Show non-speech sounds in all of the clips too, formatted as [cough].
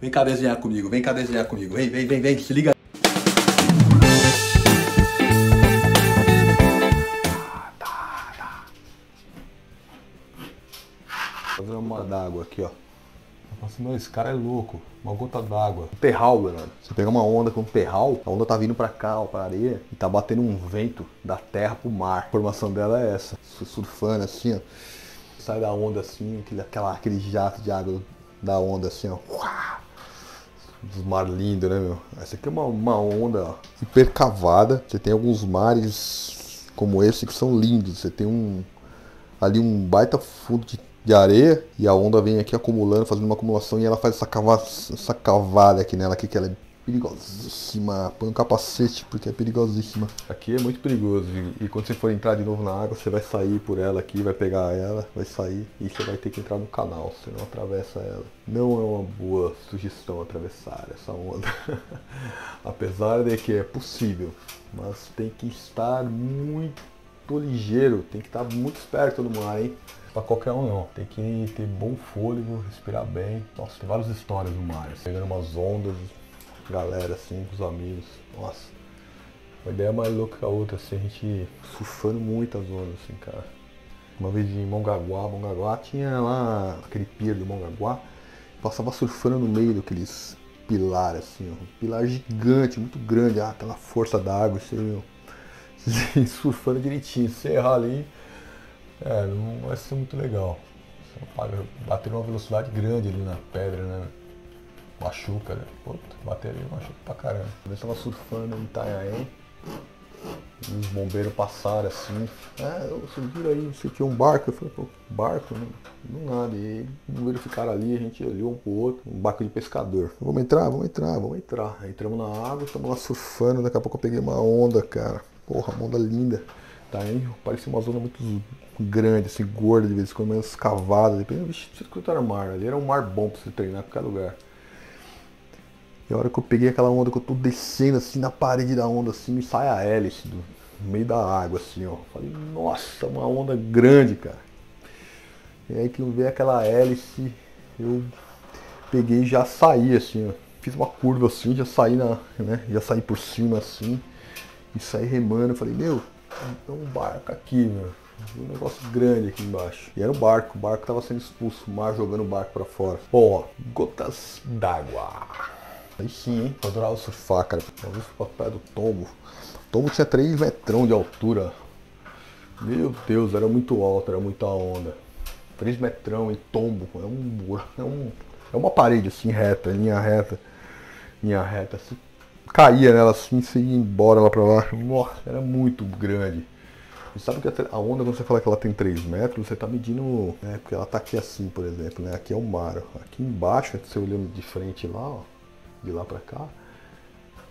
Vem cá desenhar comigo, vem cá desenhar comigo. Vem, vem, vem, vem, se liga. Fazer uma d'água aqui, ó. Eu falo assim, não, esse cara é louco. Uma gota d'água. Terral, galera. Você pega uma onda com um a onda tá vindo pra cá, ó, pra areia, e tá batendo um vento da terra pro mar. A formação dela é essa. Surfando assim, ó. Sai da onda assim, aquele, aquela, aquele jato de água da onda assim, ó. Dos mar lindo, né, meu? Essa aqui é uma, uma onda ó, hiper cavada. Você tem alguns mares como esse que são lindos. Você tem um ali um baita fundo de de areia e a onda vem aqui acumulando, fazendo uma acumulação e ela faz essa, cava, essa cavada aqui nela aqui que ela é perigosíssima. Põe um capacete porque é perigosíssima. Aqui é muito perigoso e, e quando você for entrar de novo na água, você vai sair por ela aqui, vai pegar ela, vai sair e você vai ter que entrar no canal, você não atravessa ela. Não é uma boa sugestão atravessar essa onda. [laughs] Apesar de que é possível, mas tem que estar muito ligeiro, tem que estar muito esperto no mar, hein? Pra qualquer um não. Tem que ter bom fôlego, respirar bem. Nossa, tem várias histórias no mar. Pegando umas ondas, galera assim, com os amigos. Nossa. Uma ideia mais louca que a outra, assim, a gente surfando muitas ondas, assim, cara. Uma vez em Mongaguá, Mongaguá tinha lá aquele pier do Mongaguá, passava surfando no meio daqueles pilares, assim. Um pilar gigante, muito grande, ah, aquela força da água, assim, [laughs] surfando direitinho. Se errar ali, é, não vai ser muito legal. Você bater uma velocidade grande ali na pedra, né? Machuca, né? Puta, bater ali machuca pra caramba. Eu estava surfando em Itanhaém e os bombeiros passaram assim. É, vocês viram aí, você tinha um barco. Eu falei, pô, barco? Não, não nada. E os bombeiros ficaram ali, a gente olhou um pro outro, um barco de pescador. Vamos entrar, vamos entrar, vamos entrar. Entramos na água, estamos lá surfando, daqui a pouco eu peguei uma onda, cara. Porra, uma onda linda. Tá aí, parecia uma zona muito grande, assim, gorda de vez em quando, meio escavada. Dependendo do circuito era mar. Ali era um mar bom pra você treinar em qualquer lugar. E a hora que eu peguei aquela onda que eu tô descendo assim na parede da onda, assim, me sai a hélice do no meio da água, assim, ó. Falei, nossa, uma onda grande, cara. E aí que eu vi aquela hélice, eu peguei e já saí, assim, ó. Fiz uma curva assim, já saí na. né? Já saí por cima assim e saí remando. Falei, meu, tem um barco aqui, meu. Um negócio grande aqui embaixo. E era um barco, o barco tava sendo expulso, o mar jogando o barco para fora. Ó, gotas d'água. Aí sim, hein? Eu adorava surfar, cara. Uma vez fui pra praia do Tombo. O Tombo tinha 3 metrão de altura. Meu Deus, era muito alto, era muita onda. 3 metrão e tombo. É um, é um. É uma parede assim, reta, linha reta. Linha reta. Assim, caía nela assim, você ia embora lá pra lá. Nossa, era muito grande. E sabe que a onda, quando você fala que ela tem 3 metros, você está medindo, né? Porque ela está aqui assim, por exemplo, né? Aqui é o mar. Aqui embaixo, você olhando de frente lá, ó, de lá para cá,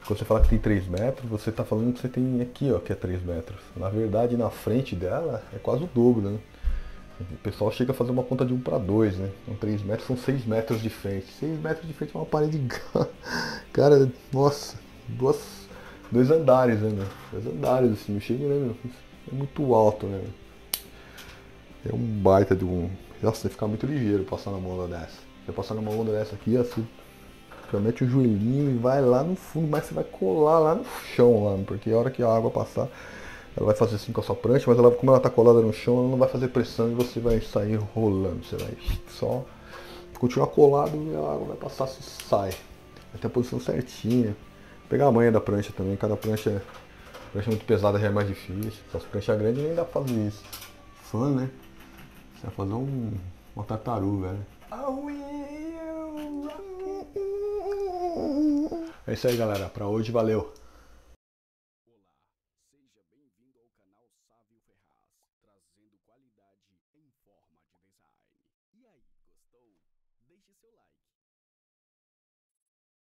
quando você fala que tem 3 metros, você está falando que você tem aqui, ó, que é 3 metros. Na verdade, na frente dela é quase o dobro, né? O pessoal chega a fazer uma conta de 1 para 2, né? Então 3 metros são 6 metros de frente. 6 metros de frente é uma parede. [laughs] Cara, nossa, duas, dois andares, né, meu? Dois andares, assim, eu chego, né, meu? É muito alto, né? É um baita de um. Nossa, você fica muito ligeiro passando uma onda dessa. Você passar numa onda dessa aqui, assim, você mete o joelhinho e vai lá no fundo, mas você vai colar lá no chão, lá, porque a hora que a água passar, ela vai fazer assim com a sua prancha, mas ela, como ela tá colada no chão, ela não vai fazer pressão e você vai sair rolando. Você vai só continuar colado e a água vai passar, se sai. Ter a posição certinha. Pegar a manha da prancha também, cada prancha é Prancha muito pesada já é mais difícil. Essas pranchas grandes nem dá pra fazer isso. Fã, né? Você vai fazer um, uma tartaruga, né? É isso aí, galera. Pra hoje, valeu.